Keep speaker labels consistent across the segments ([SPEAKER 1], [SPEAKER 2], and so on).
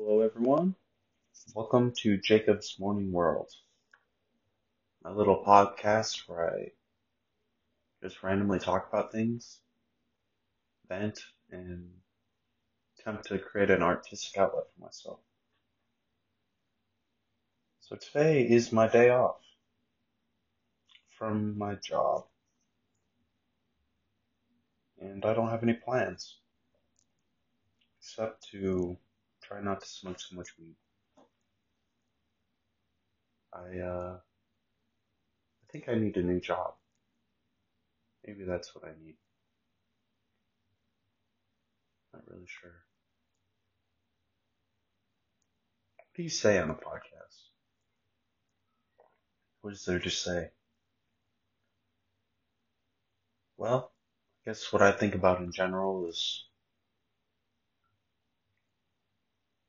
[SPEAKER 1] Hello, everyone. Welcome to Jacob's Morning World, my little podcast where I just randomly talk about things, vent, and attempt to create an artistic outlet for myself. So today is my day off from my job, and I don't have any plans except to try not to smoke so much weed. I uh, I think I need a new job. Maybe that's what I need. Not really sure. What do you say on a podcast? What is there to say? Well, I guess what I think about in general is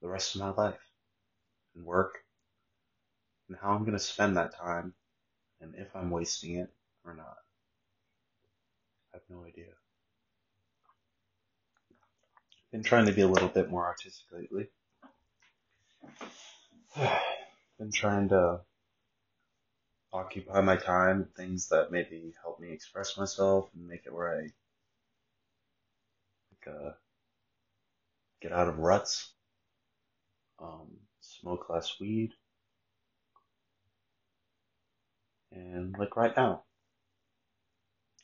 [SPEAKER 1] the rest of my life and work and how I'm going to spend that time and if I'm wasting it or not. I have no idea. Been trying to be a little bit more artistic lately. Been trying to occupy my time with things that maybe help me express myself and make it where I like, uh, get out of ruts um, smoke less weed, and like right now,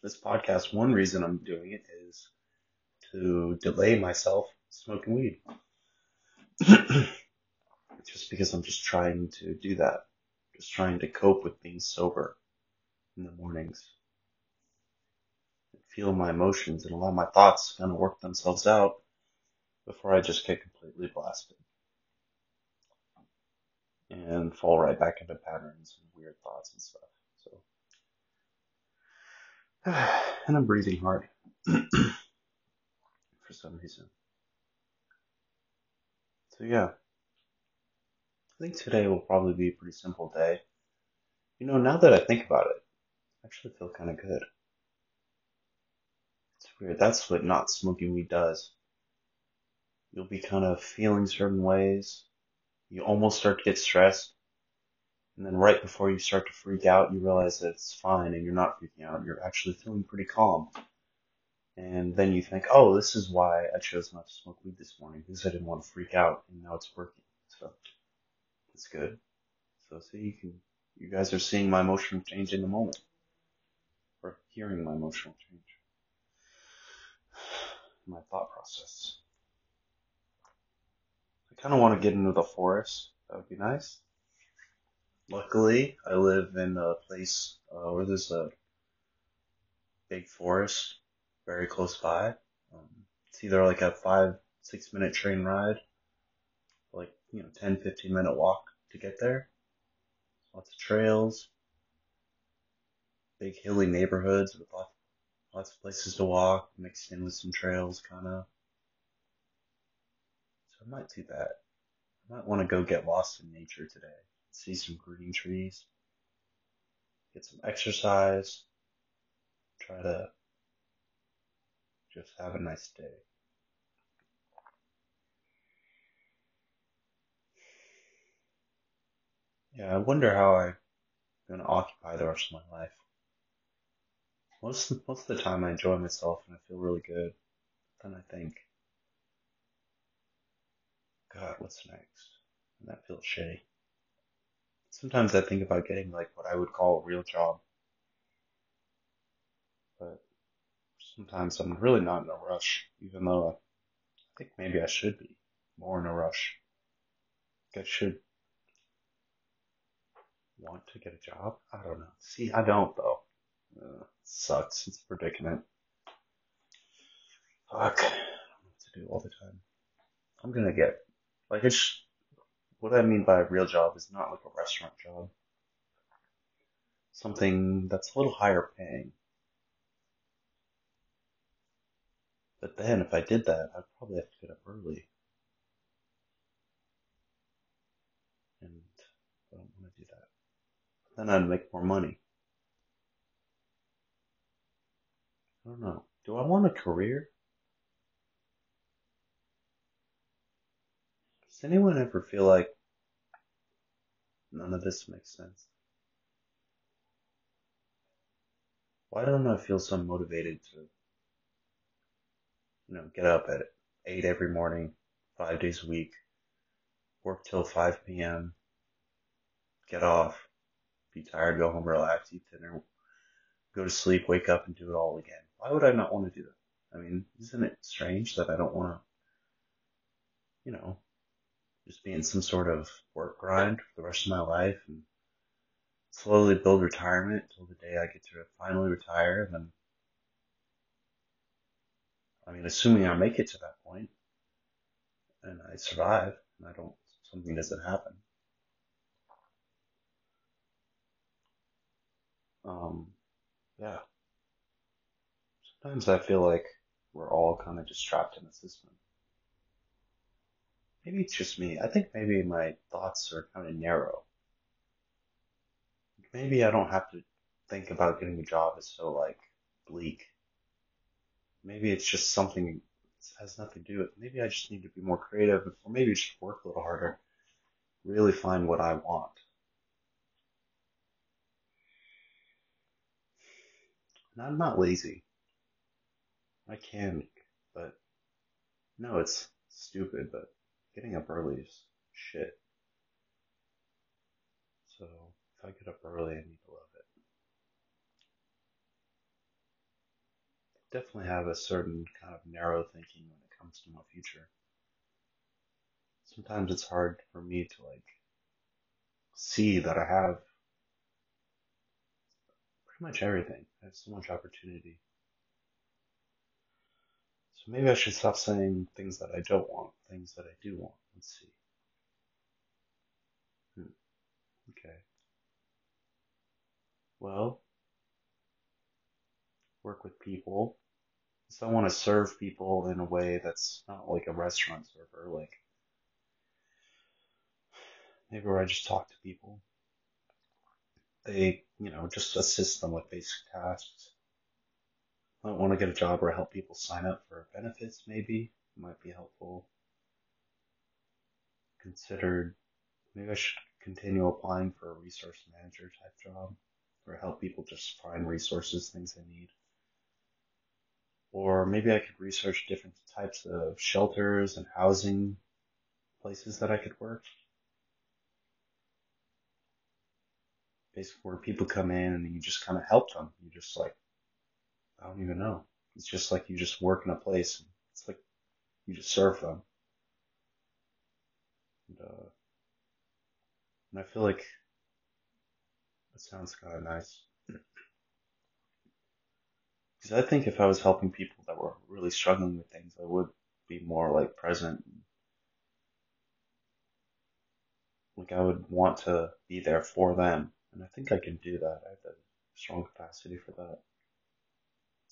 [SPEAKER 1] this podcast, one reason I'm doing it is to delay myself smoking weed. just because I'm just trying to do that. Just trying to cope with being sober in the mornings. Feel my emotions and allow my thoughts kind of work themselves out before I just get completely blasted and fall right back into patterns and weird thoughts and stuff. So, and I'm breathing hard for some reason. So yeah, I think today will probably be a pretty simple day. You know, now that I think about it, I actually feel kind of good. It's weird. That's what not smoking weed does. You'll be kind of feeling certain ways, you almost start to get stressed. And then right before you start to freak out, you realize that it's fine and you're not freaking out. You're actually feeling pretty calm. And then you think, oh, this is why I chose not to smoke weed this morning because I didn't want to freak out and now it's working. So it's good. So see, you can, you guys are seeing my emotional change in the moment or hearing my emotional change, my thought process. I kind of want to get into the forest. That would be nice. Luckily, I live in a place uh, where there's a big forest very close by. Um, it's either like a five, six minute train ride, like, you know, 10, 15 minute walk to get there. Lots of trails, big hilly neighborhoods with lots, lots of places to walk, mixed in with some trails, kind of. I might do that. I might want to go get lost in nature today. See some green trees. Get some exercise. Try to just have a nice day. Yeah, I wonder how I'm going to occupy the rest of my life. Most, most of the time I enjoy myself and I feel really good. Then I think, God, what's next? And that feels shitty. Sometimes I think about getting like what I would call a real job. But sometimes I'm really not in a rush, even though I think maybe I should be more in a rush. I should want to get a job. I don't know. See, I don't though. Uh, sucks. It's a predicament. Fuck. I don't know what to do all the time. I'm gonna get like it's what I mean by a real job is not like a restaurant job. Something that's a little higher paying. But then if I did that, I'd probably have to get up early. And I don't want to do that. Then I'd make more money. I don't know. Do I want a career? Does anyone ever feel like none of this makes sense? Why don't I feel so motivated to, you know, get up at 8 every morning, five days a week, work till 5 p.m., get off, be tired, go home, relax, eat dinner, go to sleep, wake up, and do it all again? Why would I not want to do that? I mean, isn't it strange that I don't want to, you know, just be in some sort of work grind for the rest of my life and slowly build retirement until the day I get to finally retire. And then, I mean, assuming I make it to that point and I survive and I don't, something doesn't happen. Um, yeah. Sometimes I feel like we're all kind of just trapped in the system. Maybe it's just me. I think maybe my thoughts are kind of narrow maybe I don't have to think about getting a job as so like bleak. Maybe it's just something that has nothing to do with. Maybe I just need to be more creative, or maybe just work a little harder. Really find what I want. And I'm not lazy. I can, but no, it's stupid. But getting up early is shit. So if I get up early, I need to love it. Definitely have a certain kind of narrow thinking when it comes to my future. Sometimes it's hard for me to like see that I have pretty much everything. I have so much opportunity. So maybe I should stop saying things that I don't want, things that I do want. Let's see. Hmm. Okay. Well, work with people. So I want to serve people in a way that's not like a restaurant server, like maybe where I just talk to people. They, you know, just assist them with basic tasks. I want to get a job where I help people sign up for benefits, maybe. It might be helpful. Considered, maybe I should continue applying for a resource manager type job or help people just find resources, things they need. Or maybe I could research different types of shelters and housing places that I could work. Basically where people come in and you just kind of help them. You just like, I don't even know. It's just like you just work in a place. It's like you just serve them. And, uh, and I feel like that sounds kind of nice. Because I think if I was helping people that were really struggling with things, I would be more like present. Like I would want to be there for them. And I think I can do that. I have a strong capacity for that.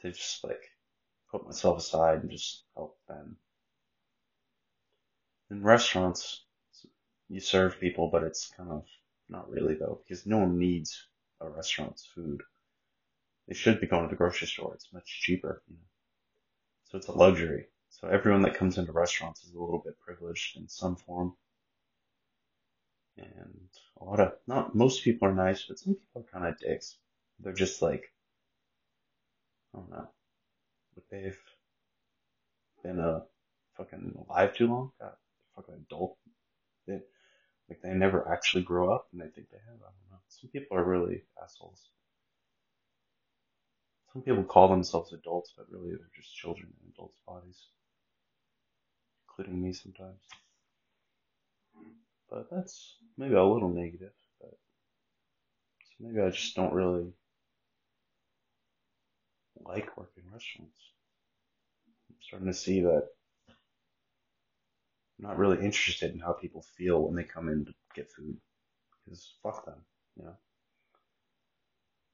[SPEAKER 1] To just like put myself aside and just help them. In restaurants, you serve people, but it's kind of not really though, because no one needs a restaurant's food. They should be going to the grocery store. It's much cheaper, you know. So it's a luxury. So everyone that comes into restaurants is a little bit privileged in some form. And a lot of, not, most people are nice, but some people are kind of dicks. They're just like, I don't know, but they've been uh, fucking alive too long. God, fucking adult. They, like they never actually grow up and they think they have. I don't know. Some people are really assholes. Some people call themselves adults, but really they're just children in adults' bodies. Including me sometimes. But that's maybe a little negative, but so maybe I just don't really like working restaurants. I'm starting to see that I'm not really interested in how people feel when they come in to get food. Because fuck them, you know.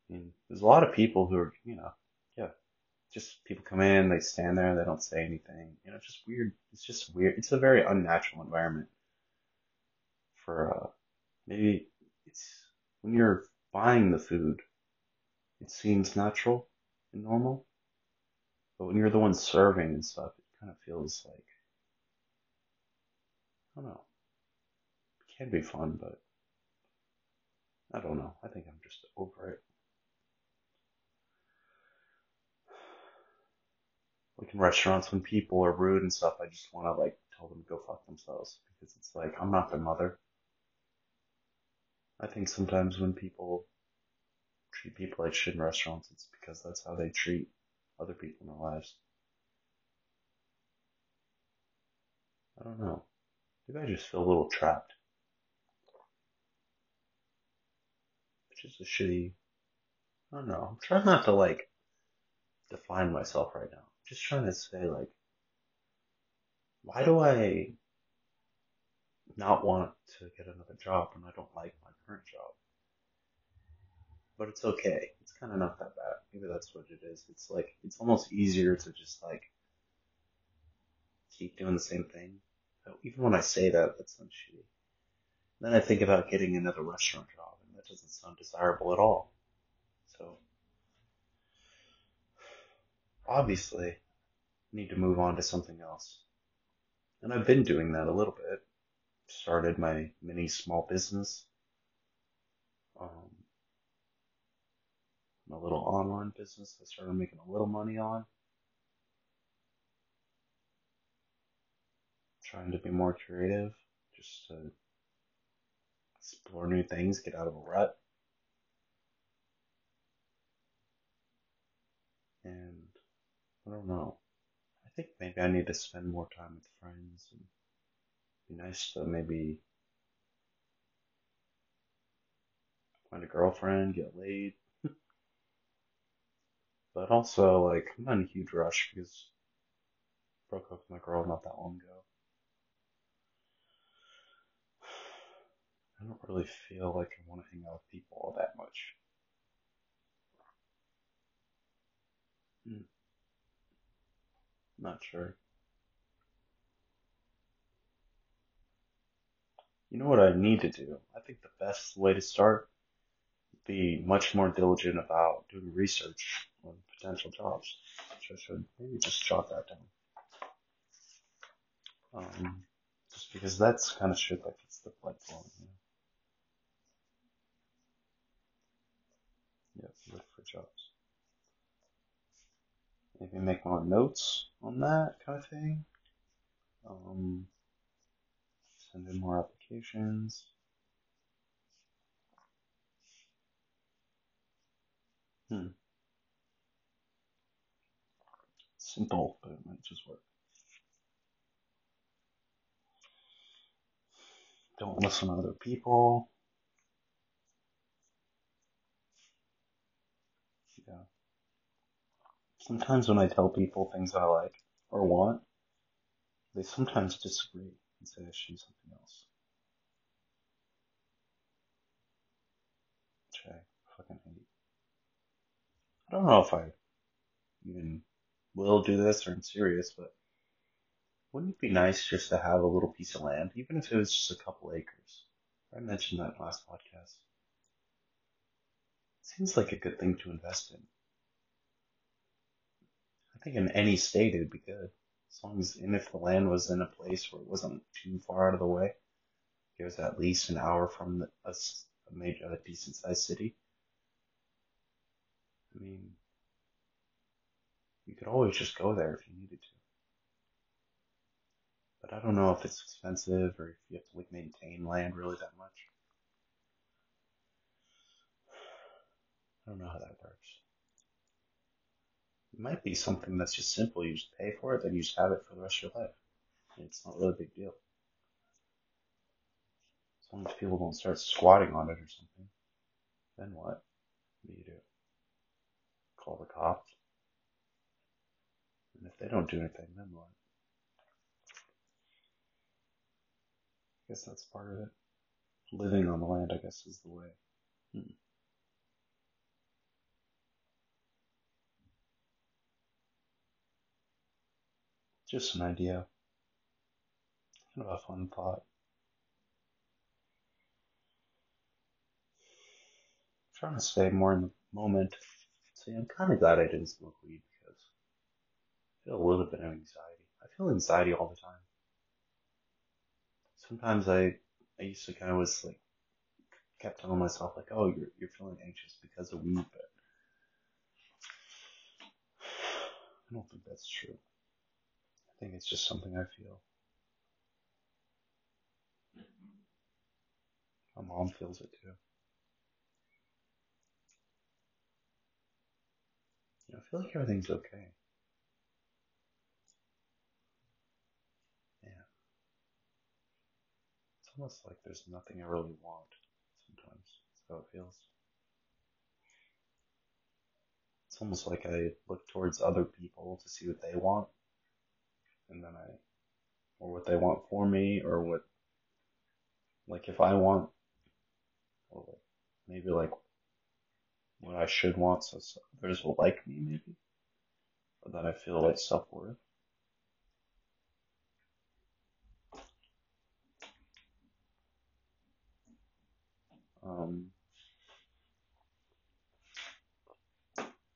[SPEAKER 1] I mean, there's a lot of people who are, you know, yeah, just people come in, they stand there, they don't say anything. You know, it's just weird. It's just weird. It's a very unnatural environment for, uh, maybe it's when you're buying the food, it seems natural and normal. But when you're the one serving and stuff, it kind of feels like don't know. can be fun, but I don't know. I think I'm just over it. Like in restaurants, when people are rude and stuff, I just want to like tell them to go fuck themselves because it's like I'm not their mother. I think sometimes when people treat people like shit in restaurants, it's because that's how they treat other people in their lives. I don't know. Maybe I just feel a little trapped. Which is a shitty. I don't know. I'm trying not to like define myself right now. I'm just trying to say like, why do I not want to get another job when I don't like my current job? But it's okay. It's kind of not that bad. Maybe that's what it is. It's like, it's almost easier to just like keep doing the same thing. Even when I say that, that sounds shitty. Then I think about getting another restaurant job, and that doesn't sound desirable at all. So, obviously, I need to move on to something else. And I've been doing that a little bit. Started my mini small business. Um, my little online business I started making a little money on. Trying to be more creative, just to explore new things, get out of a rut. And I don't know. I think maybe I need to spend more time with friends and be nice to maybe find a girlfriend, get laid. but also, like, I'm not in a huge rush because broke up with my girl not that long ago. I don't really feel like I want to hang out with people all that much. Hmm. Not sure. You know what I need to do? I think the best way to start would be much more diligent about doing research on potential jobs. So I should maybe just jot that down. Um, just because that's kind of shit that gets the blood flowing. You know? Yeah, look for jobs. Maybe make more notes on that kind of thing. Um, send in more applications. Hmm. Simple, but it might just work. Don't listen to other people. Yeah. Sometimes when I tell people things I like or want, they sometimes disagree and say I should do something else. Which I fucking hate. I don't know if I even will do this or I'm serious, but wouldn't it be nice just to have a little piece of land, even if it was just a couple acres? I mentioned that last podcast. It seems like a good thing to invest in. I think in any state it would be good. As long as, and if the land was in a place where it wasn't too far out of the way, it was at least an hour from a, a major, a decent sized city. I mean, you could always just go there if you needed to. But I don't know if it's expensive or if you have to like maintain land really that much. I don't know how that works. It might be something that's just simple. You just pay for it, then you just have it for the rest of your life. It's not really a big deal. As long as people don't start squatting on it or something, then what? What do you do? Call the cops? And if they don't do anything, then what? I guess that's part of it. Living on the land, I guess, is the way. Hmm. Just an idea. Kind of a fun thought. I'm trying to stay more in the moment. See, I'm kind of glad I didn't smoke weed because I feel a little bit of anxiety. I feel anxiety all the time. Sometimes I I used to kind of was like, kept telling myself like, oh, you're you're feeling anxious because of weed, but I don't think that's true. I think it's just something I feel. My mom feels it too. You know, I feel like everything's okay. Yeah. It's almost like there's nothing I really want sometimes. That's how it feels. It's almost like I look towards other people to see what they want, and then I, or what they want for me, or what, like if I want, or maybe like what I should want so others will like me, maybe, or that I feel like self worth. Um,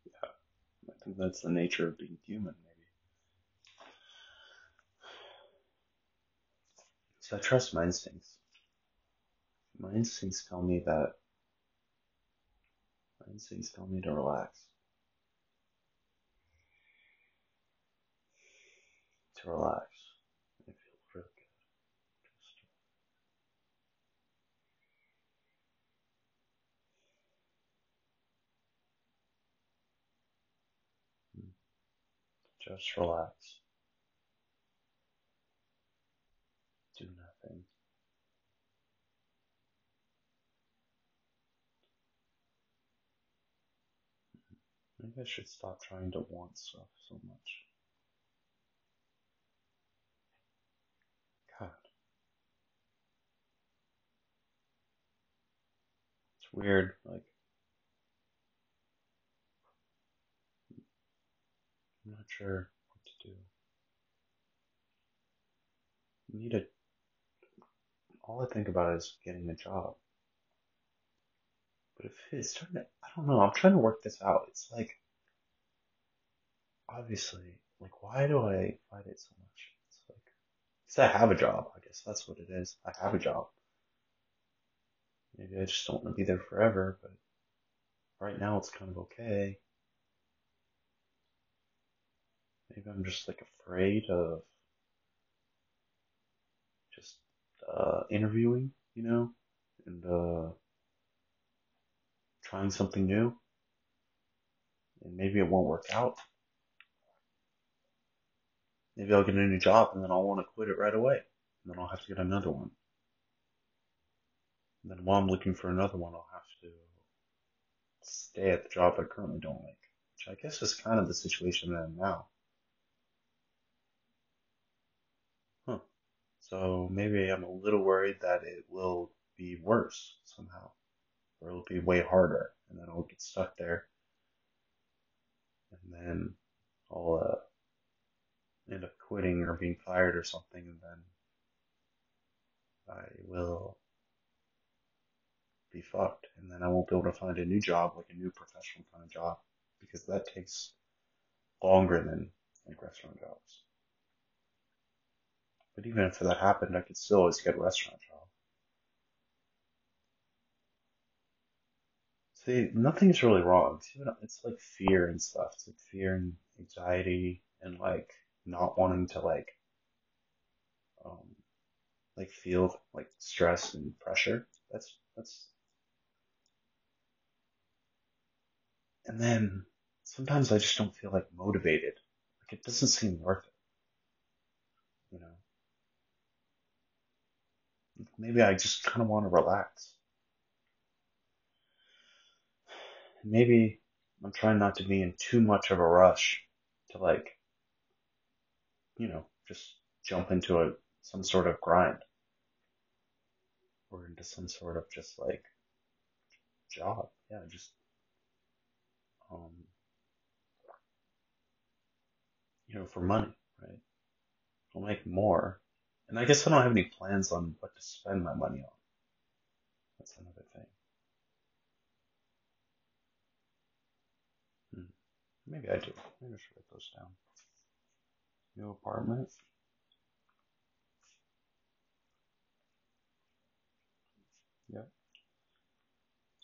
[SPEAKER 1] yeah, I think that's the nature of being human, maybe. I trust my instincts. My instincts tell me that, my instincts tell me to relax. To relax. It feels really good. Just, just relax. Do nothing. Maybe I should stop trying to want stuff so much. God. It's weird, like, I'm not sure what to do. I need a, all I think about is getting a job. But if it's starting to, I don't know, I'm trying to work this out. It's like, obviously, like, why do I fight it so much? It's like, because I have a job, I guess that's what it is. I have a job. Maybe I just don't want to be there forever, but right now it's kind of okay. Maybe I'm just like afraid of just uh, interviewing, you know, and uh, trying something new, and maybe it won't work out. Maybe I'll get a new job and then I'll want to quit it right away, and then I'll have to get another one. And then while I'm looking for another one, I'll have to stay at the job I currently don't like, which I guess is kind of the situation that I'm now. Huh. So maybe I'm a little worried that it will be worse somehow, or it'll be way harder, and then I'll get stuck there, and then I'll uh, end up quitting or being fired or something, and then I will be fucked, and then I won't be able to find a new job, like a new professional kind of job, because that takes longer than like restaurant jobs. But even if that happened, I could still always get a restaurant job. See, nothing's really wrong. It's, like fear and stuff. It's like fear and anxiety and like not wanting to like, um, like feel like stress and pressure. That's, that's, and then sometimes I just don't feel like motivated. Like it doesn't seem worth it, you know? Maybe I just kind of want to relax. Maybe I'm trying not to be in too much of a rush to like, you know, just jump into a some sort of grind or into some sort of just like job. Yeah, just um you know, for money, right? I'll make more. And I guess I don't have any plans on what to spend my money on. That's another thing. Maybe I do. Maybe I should write those down. New apartment. Yep.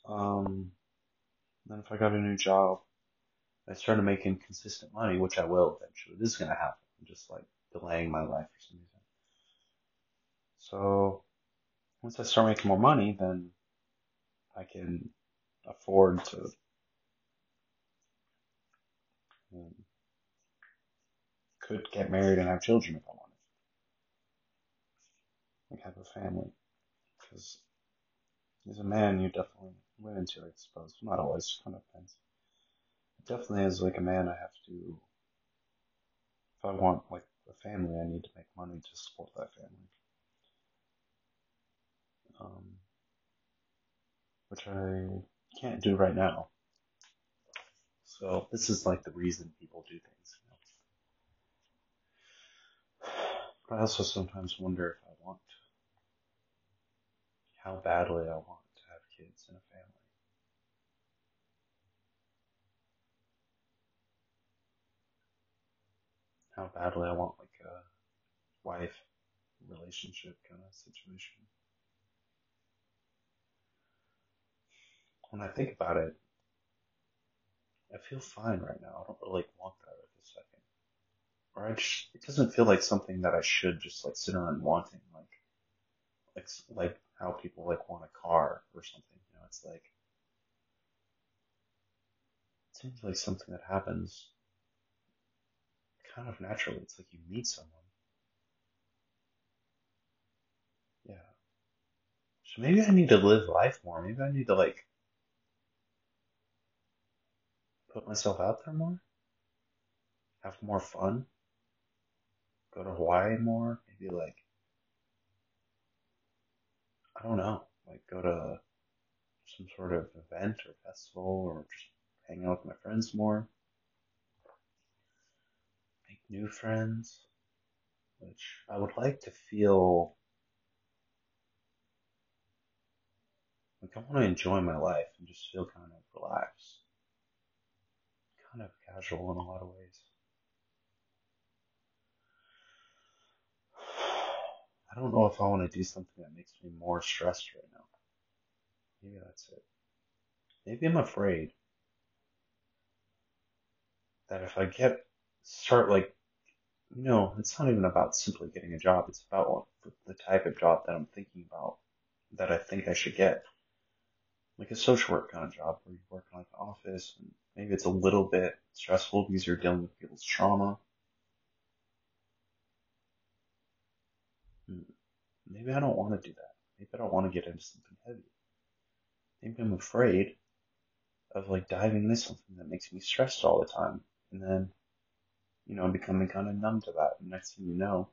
[SPEAKER 1] Um, then if I got a new job, I started making consistent money, which I will eventually. This is gonna happen. I'm just like delaying my life for some reason. So once I start making more money, then I can afford to could get married and have children if I wanted. Like have a family. Because as a man, you definitely women too, I suppose. Not always, kind of depends. Definitely as like a man, I have to. If I want like a family, I need to make money to support that family. Um, which I can't do right now. So this is like the reason people do things. You know? But I also sometimes wonder if I want how badly I want to have kids and a family. How badly I want like a wife relationship kind of situation. When I think about it, I feel fine right now. I don't really want that. Or I it doesn't feel like something that I should just like sit around wanting, like, like, like how people like want a car or something. You know, it's like, it seems like something that happens kind of naturally. It's like you meet someone. Yeah. So maybe I need to live life more. Maybe I need to like put myself out there more, have more fun, go to Hawaii more, maybe like, I don't know, like go to some sort of event or festival or just hang out with my friends more, make new friends, which I would like to feel like I want to enjoy my life and just feel kind of relaxed kind of casual in a lot of ways. I don't know if I want to do something that makes me more stressed right now. Maybe that's it. Maybe I'm afraid that if I get, start like, you know, it's not even about simply getting a job. It's about the type of job that I'm thinking about that I think I should get. Like a social work kind of job where you work in like an office and Maybe it's a little bit stressful because you're dealing with people's trauma. Maybe I don't want to do that. Maybe I don't want to get into something heavy. Maybe I'm afraid of like diving into something that makes me stressed all the time. And then, you know, I'm becoming kind of numb to that. And next thing you know,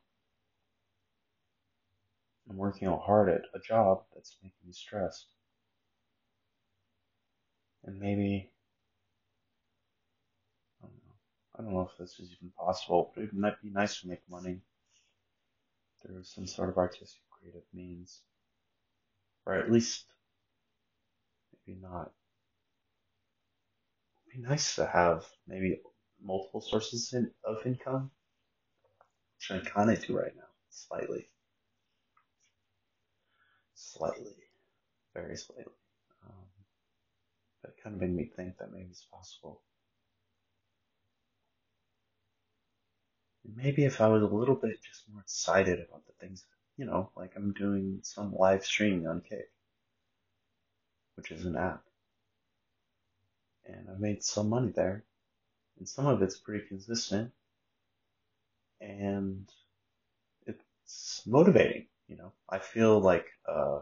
[SPEAKER 1] I'm working hard at a job that's making me stressed. And maybe I don't know, I don't know if this is even possible, but it might be nice to make money through some sort of artistic creative means. Or at least, maybe not. It'd be nice to have maybe multiple sources of income, which I kind of do right now, slightly. Slightly. Very slightly. Um, but it kind of made me think that maybe it's possible. Maybe if I was a little bit just more excited about the things, you know, like I'm doing some live streaming on Kick, which is an app. And I made some money there. And some of it's pretty consistent. And it's motivating, you know. I feel like, uh,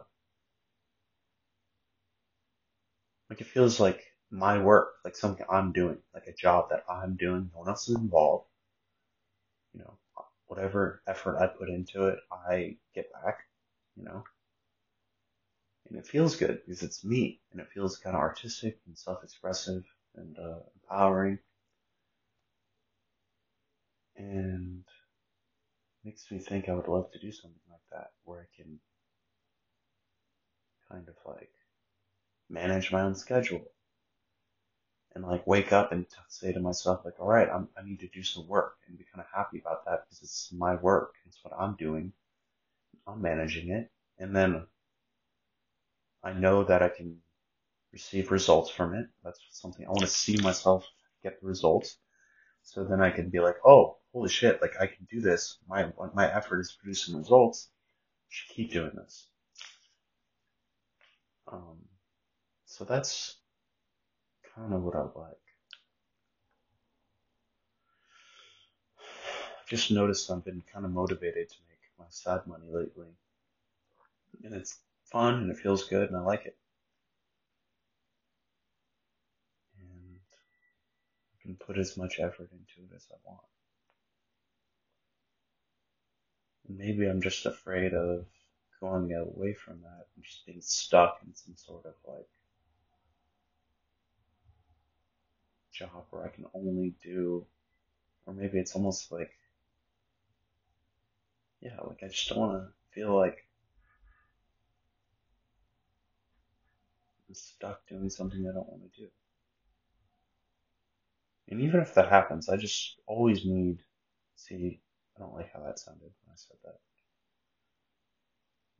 [SPEAKER 1] like it feels like my work, like something I'm doing, like a job that I'm doing, no one else is involved you know, whatever effort I put into it, I get back, you know. And it feels good because it's me and it feels kind of artistic and self-expressive and uh, empowering. And makes me think I would love to do something like that where I can kind of like manage my own schedule and like wake up and say to myself like, all right, I'm, I need to do some work and be kind of happy about that because it's my work. It's what I'm doing. I'm managing it. And then I know that I can receive results from it. That's something I want to see myself get the results. So then I can be like, oh, holy shit, like I can do this. My, my effort is producing results. I should keep doing this. Um, so that's kind of what I like. I've just noticed I've been kind of motivated to make my side money lately. And it's fun and it feels good and I like it. And I can put as much effort into it as I want. Maybe I'm just afraid of going away from that and just being stuck in some sort of like job where I can only do, or maybe it's almost like, yeah, like I just don't want to feel like I'm stuck doing something I don't want to do. And even if that happens, I just always need, see, I don't like how that sounded when I said that.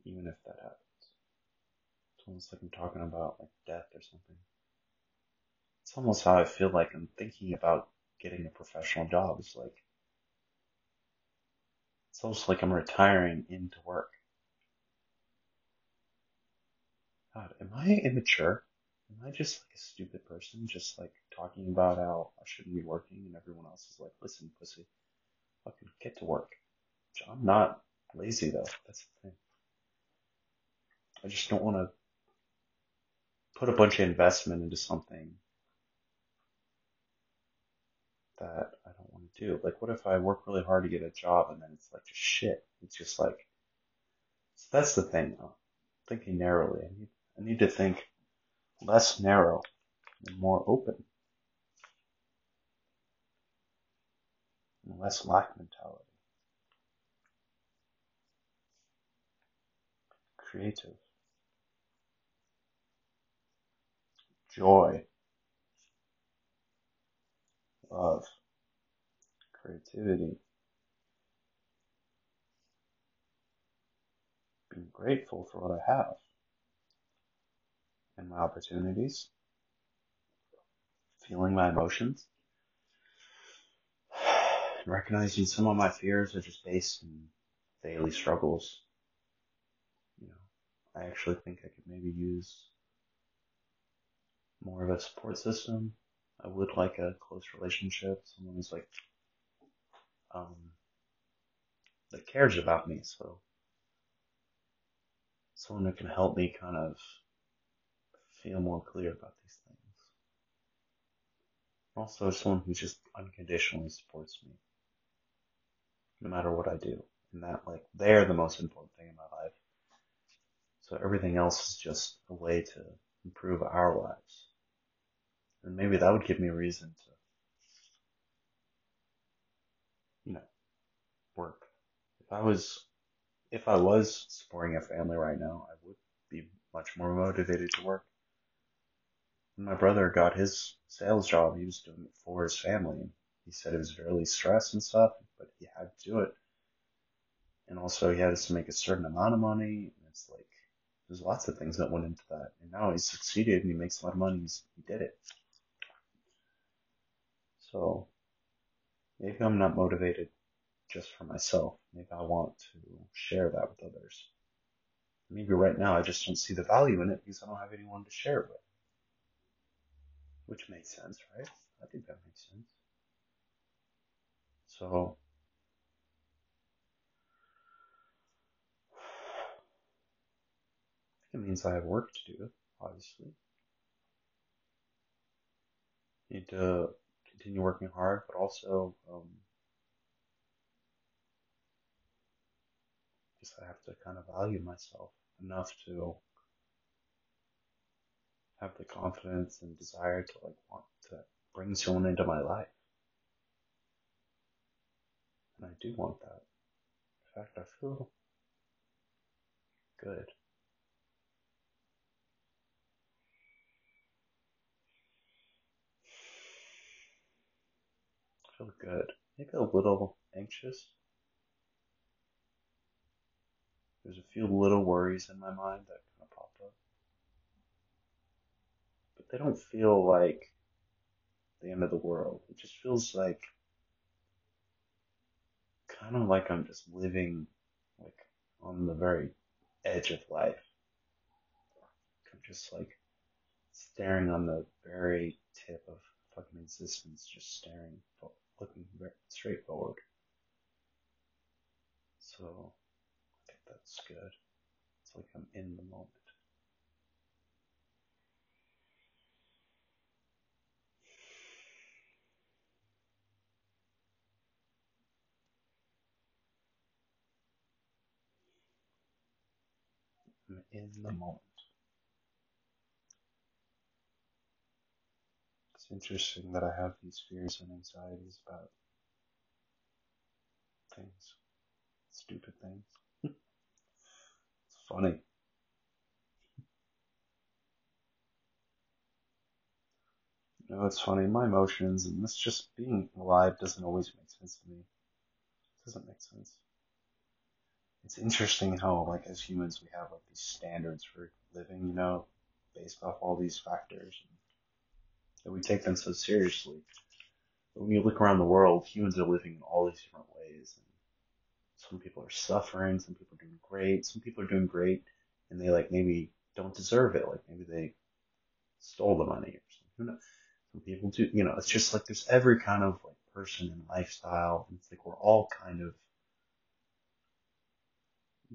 [SPEAKER 1] Even if that happens. It's almost like I'm talking about like death or something. It's almost how I feel like I'm thinking about getting a professional job. It's like, it's almost like I'm retiring into work. God, am I immature? Am I just like a stupid person, just like talking about how I shouldn't be working and everyone else is like, listen, pussy, fucking get to work. I'm not lazy though. That's the thing. I just don't want to put a bunch of investment into something that I don't want to do. Like, what if I work really hard to get a job and then it's like shit? It's just like, so that's the thing. Though. Thinking narrowly. I need, I need to think less narrow and more open. And less lack mentality. Creative. Joy. Love. Creativity. Being grateful for what I have and my opportunities, feeling my emotions, and recognizing some of my fears are just based in daily struggles. You know, I actually think I could maybe use more of a support system. I would like a close relationship, someone who's like, um, that cares about me. So someone who can help me kind of feel more clear about these things. Also, someone who just unconditionally supports me, no matter what I do. And that, like, they're the most important thing in my life. So everything else is just a way to improve our lives. And maybe that would give me a reason to, you know, work. If I was, if I was supporting a family right now, I would be much more motivated to work my brother got his sales job, he was doing it for his family. He said it was really stressed and stuff, but he had to do it. And also he had to make a certain amount of money. And it's like, there's lots of things that went into that. And now he's succeeded and he makes a lot of money. He's, he did it. So maybe I'm not motivated just for myself. Maybe I want to share that with others. Maybe right now I just don't see the value in it because I don't have anyone to share it with. Which makes sense, right? I think that makes sense. So, it means I have work to do, obviously. Need to continue working hard, but also, um, just I have to kind of value myself enough to have the confidence and desire to like want to bring someone into my life. And I do want that. In fact, I feel good. Feel good. Maybe a little anxious. There's a few little worries in my mind that kind of pop up. But they don't feel like the end of the world. It just feels like kind of like I'm just living like on the very edge of life. I'm just like staring on the very tip of fucking existence, just staring, looking straight forward. So I think that's good. It's like I'm in the moment. I'm in the moment. It's interesting that I have these fears and anxieties about things, stupid things. it's funny. You know, it's funny. My emotions and this just being alive doesn't always make sense to me. It doesn't make sense. It's interesting how, like, as humans, we have like these standards for living, you know, based off all these factors. And that we take them so seriously. But when you look around the world, humans are living in all these different ways. And some people are suffering, some people are doing great, some people are doing great, and they like maybe don't deserve it. Like maybe they stole the money or something. Who knows? Some people do, you know, it's just like there's every kind of like person and lifestyle. And it's like we're all kind of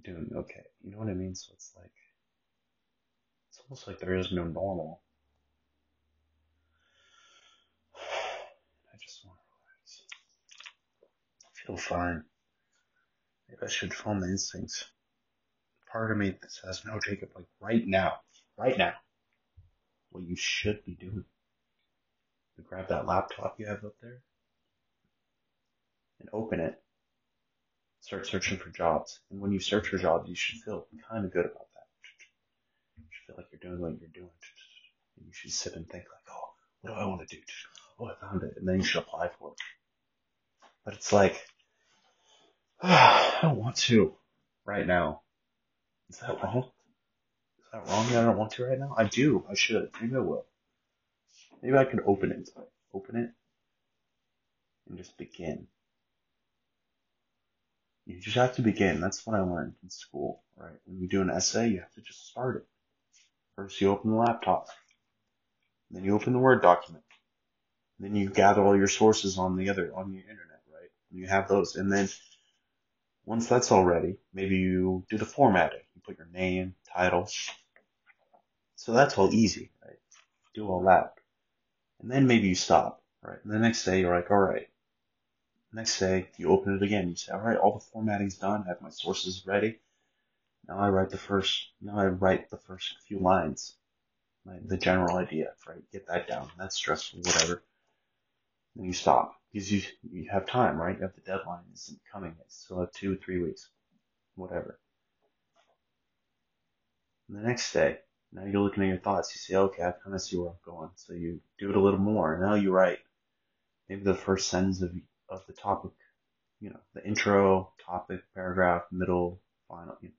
[SPEAKER 1] doing okay. You know what I mean? So it's like, it's almost like there is no normal. Feel fine. Maybe I should follow my instincts. Part of me that says, no, Jacob, like right now, right now, what you should be doing. You grab that laptop you have up there and open it. Start searching for jobs. And when you search for jobs, you should feel kind of good about that. You should feel like you're doing what you're doing. And you should sit and think like, oh, what do I want to do? Oh, I found it. And then you should apply for it. But it's like, I don't want to right now. Is that wrong? Is that wrong that I don't want to right now? I do. I should. Maybe I will. Maybe I can open it. Open it and just begin. You just have to begin. That's what I learned in school, right? When you do an essay, you have to just start it. First, you open the laptop. Then you open the Word document. Then you gather all your sources on the other, on the internet, right? And you have those. And then once that's all ready, maybe you do the formatting. You put your name, title. So that's all easy, right? Do all that. And then maybe you stop, right? And the next day you're like, all right. Next day you open it again. You say, all right, all the formatting's done. I have my sources ready. Now I write the first, now I write the first few lines. Right? The general idea, right? Get that down. That's stressful, whatever. Then you stop because you you have time, right? You have the deadline isn't coming. It's still have two, three weeks, whatever. And the next day, now you're looking at your thoughts. You say, okay, I kind of see where I'm going. So you do it a little more. Now you write maybe the first sentence of of the topic, you know, the intro, topic, paragraph, middle, final. You,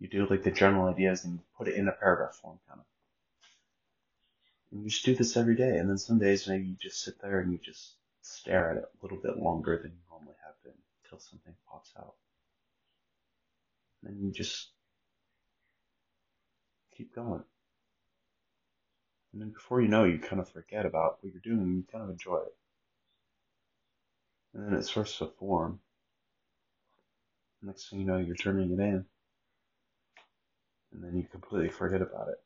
[SPEAKER 1] you do like the general ideas and put it in a paragraph form, kind of. And you just do this every day. And then some days maybe you just sit there and you just stare at it a little bit longer than you normally have been until something pops out. And then you just keep going. And then before you know, you kind of forget about what you're doing and you kind of enjoy it. And then it starts to form. Next thing you know, you're turning it in. And then you completely forget about it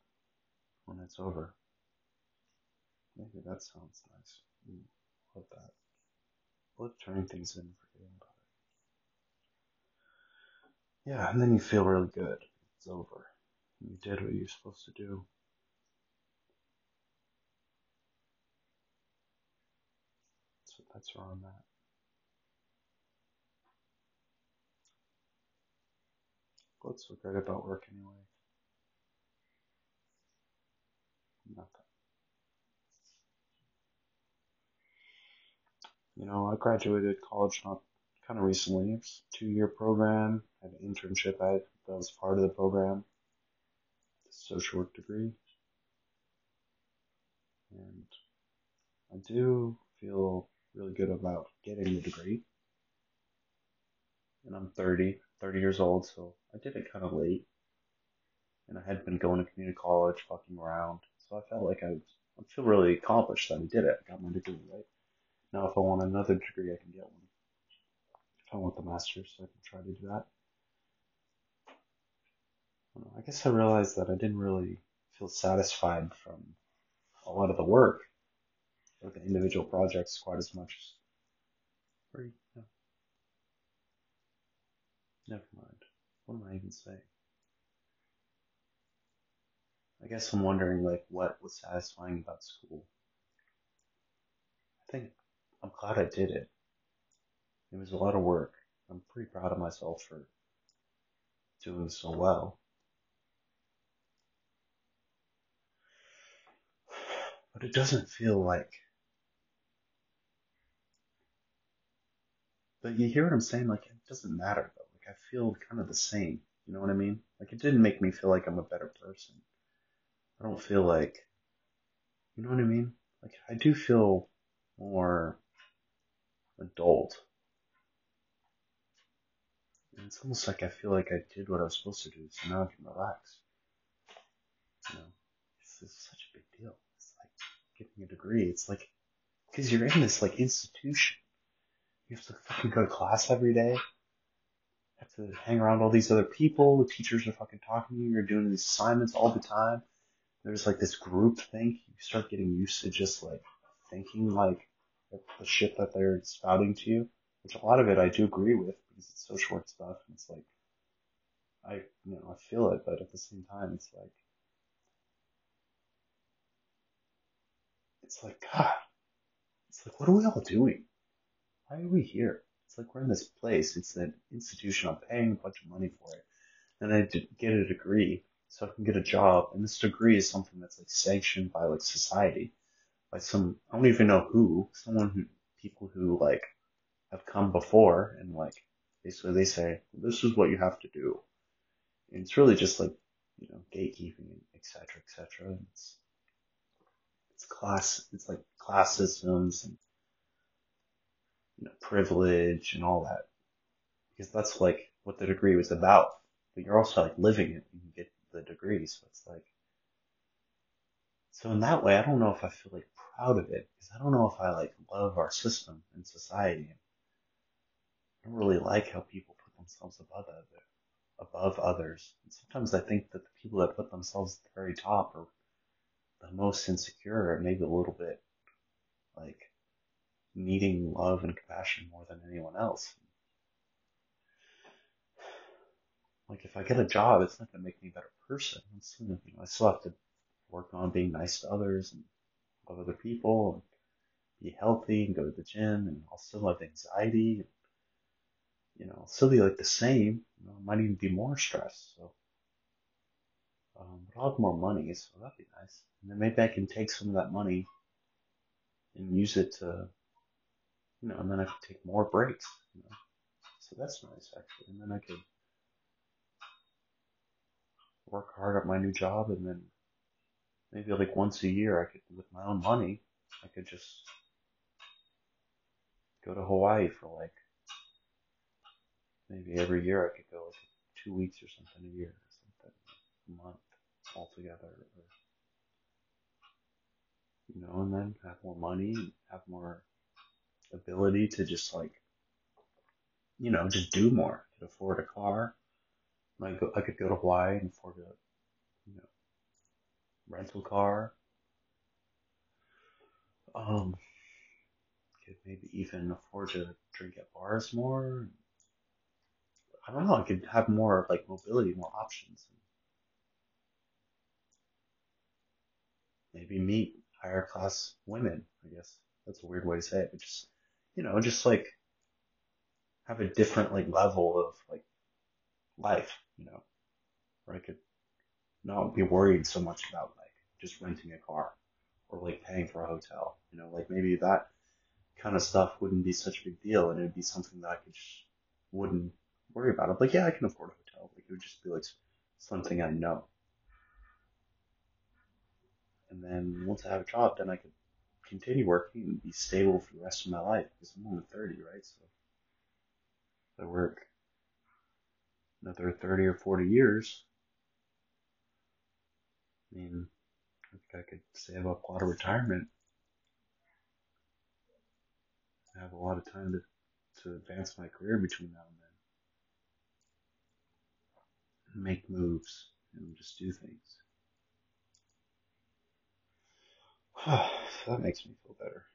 [SPEAKER 1] when it's over. Maybe that sounds nice. Hmm. Love that. Love turning things in and forgetting about. Yeah, and then you feel really good. It's over. You did what you're supposed to do. So that's where I'm at. What's so great about work anyway? Nothing. You know, I graduated college not kind of recently. It's a two year program. I had an internship I that was part of the program. Social work degree. And I do feel really good about getting the degree. And I'm 30, 30 years old, so I did it kind of late. And I had been going to community college, fucking around. So I felt like I, I feel really accomplished that I did it. I got my degree, right? Now if I want another degree, I can get one. If I want the master's, I can try to do that. I guess I realized that I didn't really feel satisfied from a lot of the work or the individual projects quite as much. Or, yeah. Never mind. What am I even saying? I guess I'm wondering like what was satisfying about school. I think I'm glad I did it. It was a lot of work. I'm pretty proud of myself for doing so well. But it doesn't feel like. But you hear what I'm saying? Like, it doesn't matter though. Like, I feel kind of the same. You know what I mean? Like, it didn't make me feel like I'm a better person. I don't feel like. You know what I mean? Like, I do feel more adult. And it's almost like I feel like I did what I was supposed to do, so now I can relax. You know, is such a big deal It's like getting a degree. It's like, because you're in this like institution. You have to fucking go to class every day. Have to hang around all these other people. The teachers are fucking talking to you. You're doing these assignments all the time. There's like this group think. You start getting used to just like thinking like the shit that they're spouting to you, which a lot of it I do agree with because it's so short stuff. And it's like, I, you know, I feel it, but at the same time, it's like, it's like, God, it's like, what are we all doing? Why are we here? It's like we're in this place. It's an institution. I'm paying a bunch of money for it. And I get a degree so I can get a job. And this degree is something that's like sanctioned by like society, by some, I don't even know who, someone who, people who like have come before and like, basically they say, this is what you have to do. And it's really just like, you know, gatekeeping, and et cetera, et cetera. It's, it's class, it's like class systems and you know, privilege and all that. Because that's like what the degree was about. But you're also like living it and you get the degree. So it's like, so in that way, I don't know if I feel like proud of it because I don't know if I like love our system and society. I don't really like how people put themselves above other, above others. And sometimes I think that the people that put themselves at the very top are the most insecure and maybe a little bit like needing love and compassion more than anyone else. Like if I get a job, it's not going to make me a better person. You know, I still have to work on being nice to others and love other people and be healthy and go to the gym and I'll still have anxiety. And, you know, I'll still be like the same. You know, I might even be more stressed. So um, but I'll have more money, so that'd be nice. And then maybe I can take some of that money and use it to, you know, and then I could take more breaks, you know. So that's nice actually. And then I could work hard at my new job and then maybe like once a year I could, with my own money, I could just go to Hawaii for like, maybe every year I could go like two weeks or something a year or something, a month altogether, or, you know, and then have more money, have more ability to just like, you know, just do more. Could afford a car. I go, I could go to Hawaii and afford a, rental car. Um, could maybe even afford to drink at bars more. I don't know. I could have more like mobility, more options. maybe meet higher class women. I guess that's a weird way to say it, but just you know, just like have a different like level of like life, you know, where I could not be worried so much about like just renting a car or like paying for a hotel, you know, like maybe that kind of stuff wouldn't be such a big deal and it'd be something that I could just wouldn't worry about. I'm like, yeah, I can afford a hotel. Like it would just be like something I know And then once I have a job, then I could continue working and be stable for the rest of my life because I'm only 30, right? So I work another 30 or 40 years, I mean, I think I could save up a lot of retirement. I have a lot of time to, to advance my career between now and then. Make moves and just do things. so that makes me feel better.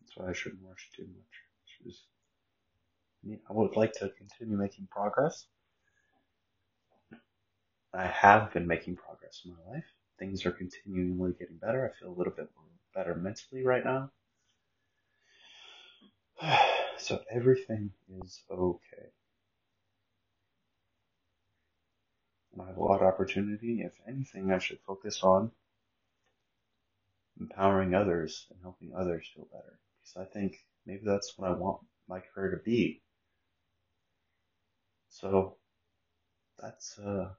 [SPEAKER 1] That's why I shouldn't rush too much. I would like to continue making progress. I have been making progress in my life. Things are continually getting better. I feel a little bit better mentally right now. So everything is okay. And I have a lot of opportunity. If anything, I should focus on empowering others and helping others feel better. Because I think maybe that's what I want my career to be. So that's uh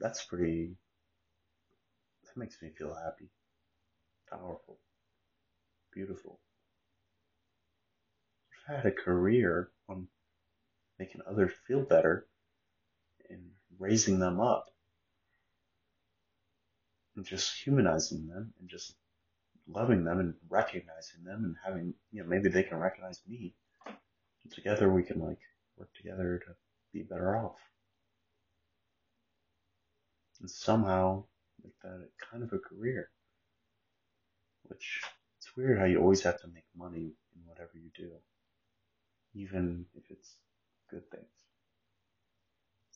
[SPEAKER 1] that's pretty that makes me feel happy, powerful, beautiful. I've had a career on making others feel better and raising them up and just humanizing them and just loving them and recognizing them and having, you know, maybe they can recognize me. And together we can like work together to be better off. And somehow make that kind of a career. Which it's weird how you always have to make money in whatever you do. Even if it's good things.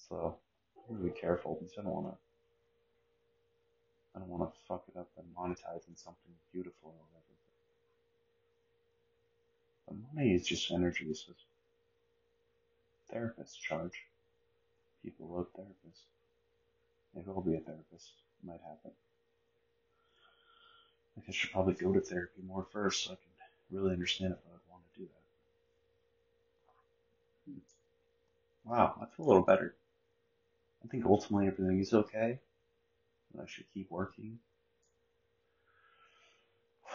[SPEAKER 1] So be careful because I don't wanna I don't wanna fuck it up and monetize in something beautiful or whatever. But money is just energy, so therapists charge. People love therapists. Maybe I'll be a therapist. It might happen. I think I should probably go to therapy more first so I can really understand if I would want to do that. Hmm. Wow, I feel a little better. I think ultimately everything is okay. I should keep working.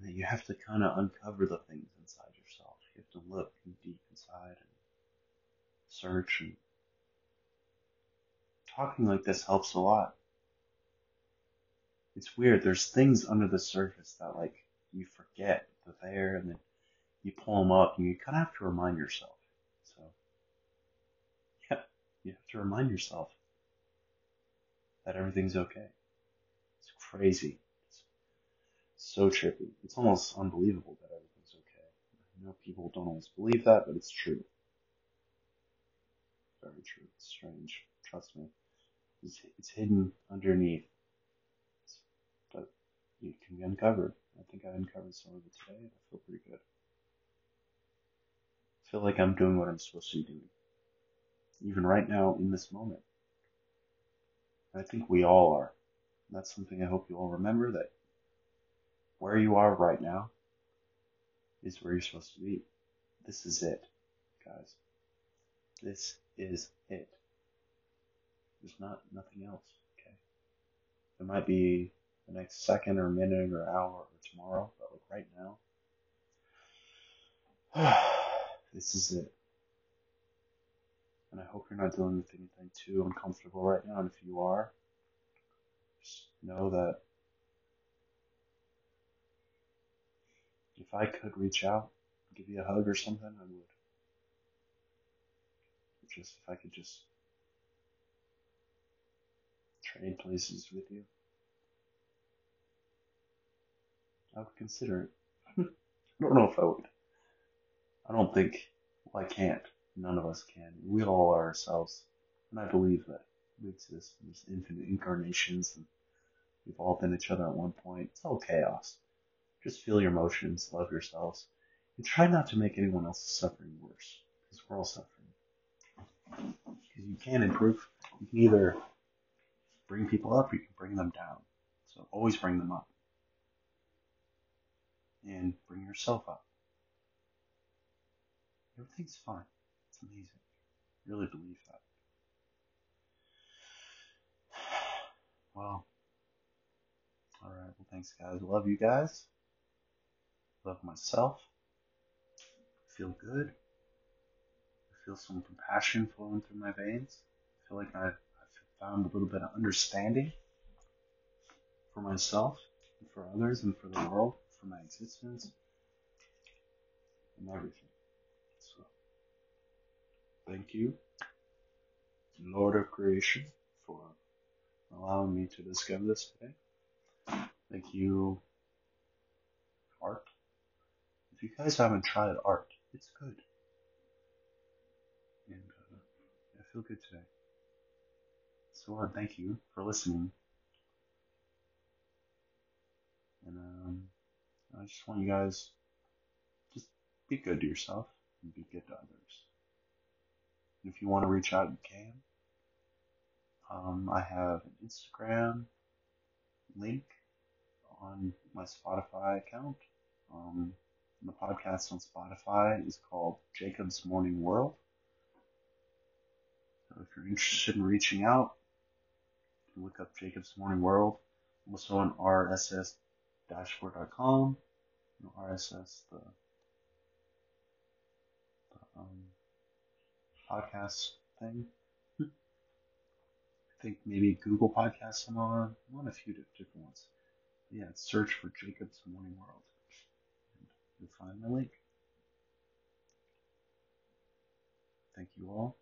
[SPEAKER 1] You have to kind of uncover the things inside yourself. You have to look deep inside and search and talking like this helps a lot. It's weird. There's things under the surface that like you forget they're there and then you pull them up and you kind of have to remind yourself. So, yeah, you have to remind yourself that everything's okay. It's crazy. It's so trippy. It's almost unbelievable that everything's okay. I know people don't always believe that, but it's true. Very true. It's strange. Trust me. It's, it's hidden underneath. But it can be uncovered. I think I uncovered some of it today. I feel pretty good. I feel like I'm doing what I'm supposed to be doing. Even right now, in this moment. I think we all are. That's something I hope you all remember that where you are right now is where you're supposed to be. This is it, guys. This is it. There's not nothing else. Okay. It might be the next second or minute or hour or tomorrow, but like right now, this is it. And I hope you're not dealing with anything too uncomfortable right now. And if you are, just know that if I could reach out, give you a hug or something, I would. Just if I could just trade places with you, I would consider it. I don't know if I would. I don't think, well, I can't. None of us can. We all are ourselves. And I believe that we exist. There's infinite incarnations and we've all been each other at one point. It's all chaos. Just feel your emotions, love yourselves, and try not to make anyone else's suffering worse. Because we're all suffering. Because you can improve. You can either bring people up or you can bring them down. So always bring them up. And bring yourself up. Everything's fine. It's amazing. I really believe that. Well, all right. Well, thanks, guys. Love you guys. Love myself. Feel good. I feel some compassion flowing through my veins. I feel like I've, found a little bit of understanding for myself, and for others, and for the world, for my existence, and everything. So, thank you, Lord of Creation, for allowing me to discover this today. Thank you, art. If you guys haven't tried art, it's good. And uh, I feel good today. So, uh, thank you for listening. And um, I just want you guys just be good to yourself and be good to others. And if you want to reach out, you can. Um, I have an Instagram link on my Spotify account. Um, the podcast on Spotify is called Jacob's Morning World. So if you're interested in reaching out, can look up Jacob's Morning World. Also on RSS dashboard.com, you know, RSS, the, the um, podcast thing. I think maybe Google Podcasts I'm on. I'm on a few different ones. But yeah, search for Jacob's Morning World. And you'll find my link. Thank you all.